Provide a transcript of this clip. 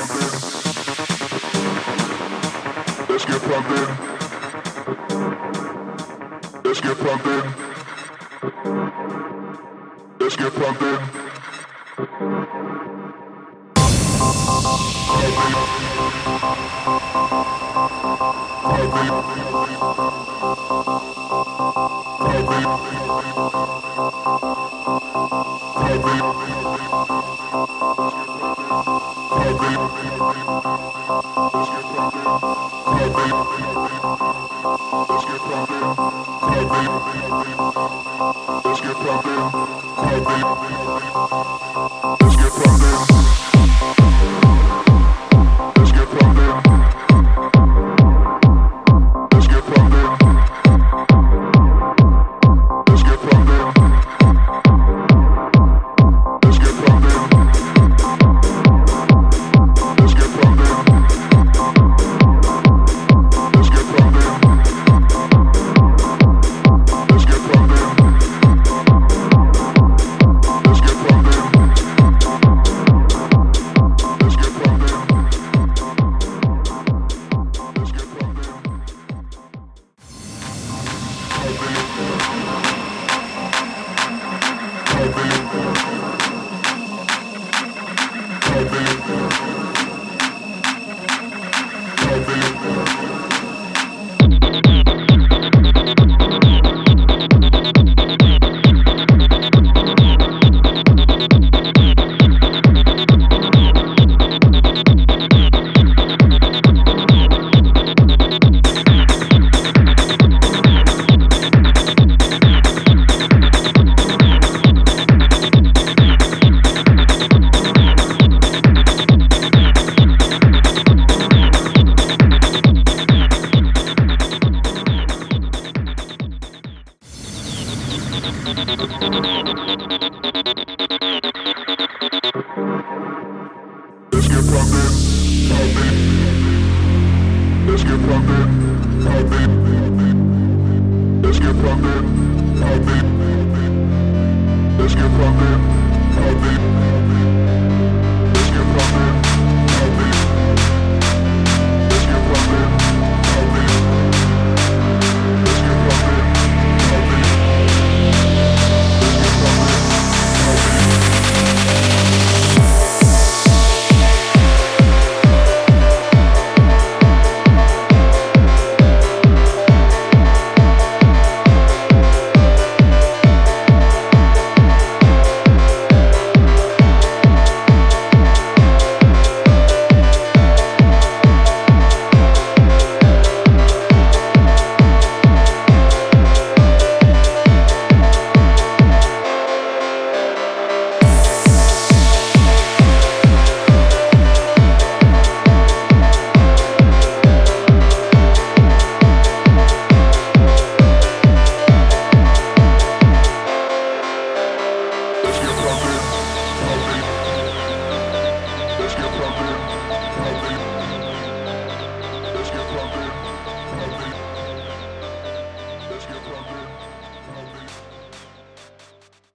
Let's get pumped in. Let's get pumped in. Let's get pumped in. Let's get plugged in. Let's get plugged. the groove. Let's get fucked up.